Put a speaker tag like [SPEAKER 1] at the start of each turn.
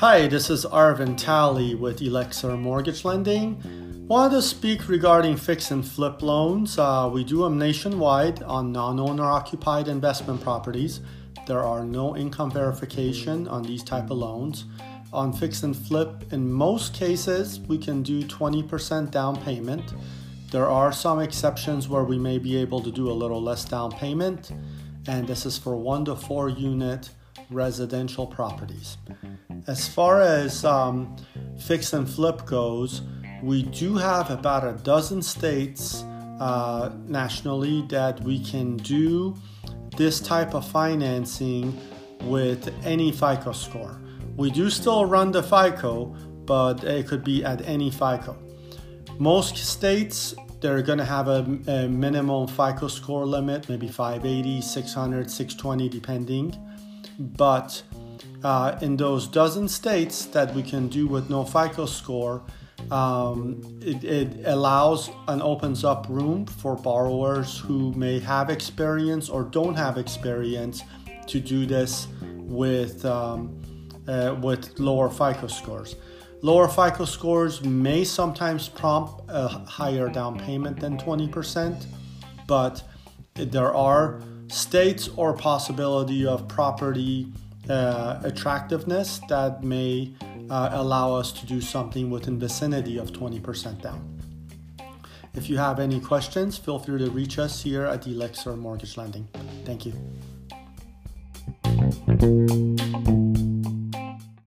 [SPEAKER 1] Hi, this is Arvin Talley with Elixir Mortgage Lending. Wanted to speak regarding fix and flip loans. Uh, we do them nationwide on non-owner occupied investment properties. There are no income verification on these type of loans. On fix and flip, in most cases, we can do 20% down payment. There are some exceptions where we may be able to do a little less down payment, and this is for one to four unit residential properties. As far as um, fix and flip goes, we do have about a dozen states uh, nationally that we can do this type of financing with any FICO score. We do still run the FICO, but it could be at any FICO. Most states they're going to have a, a, minimum FICO score limit, maybe 580, 600, 620, depending. But uh, in those dozen states that we can do with no FICO score, um, it, it, allows and opens up room for borrowers who may have experience or don't have experience to do this with um, uh, with lower FICO scores. Lower FICO scores may sometimes prompt a higher down payment than 20%, but there are states or possibility of property uh, attractiveness that may uh, allow us to do something within vicinity of 20% down. If you have any questions, feel free to reach us here at Elixir Mortgage Lending. Thank you.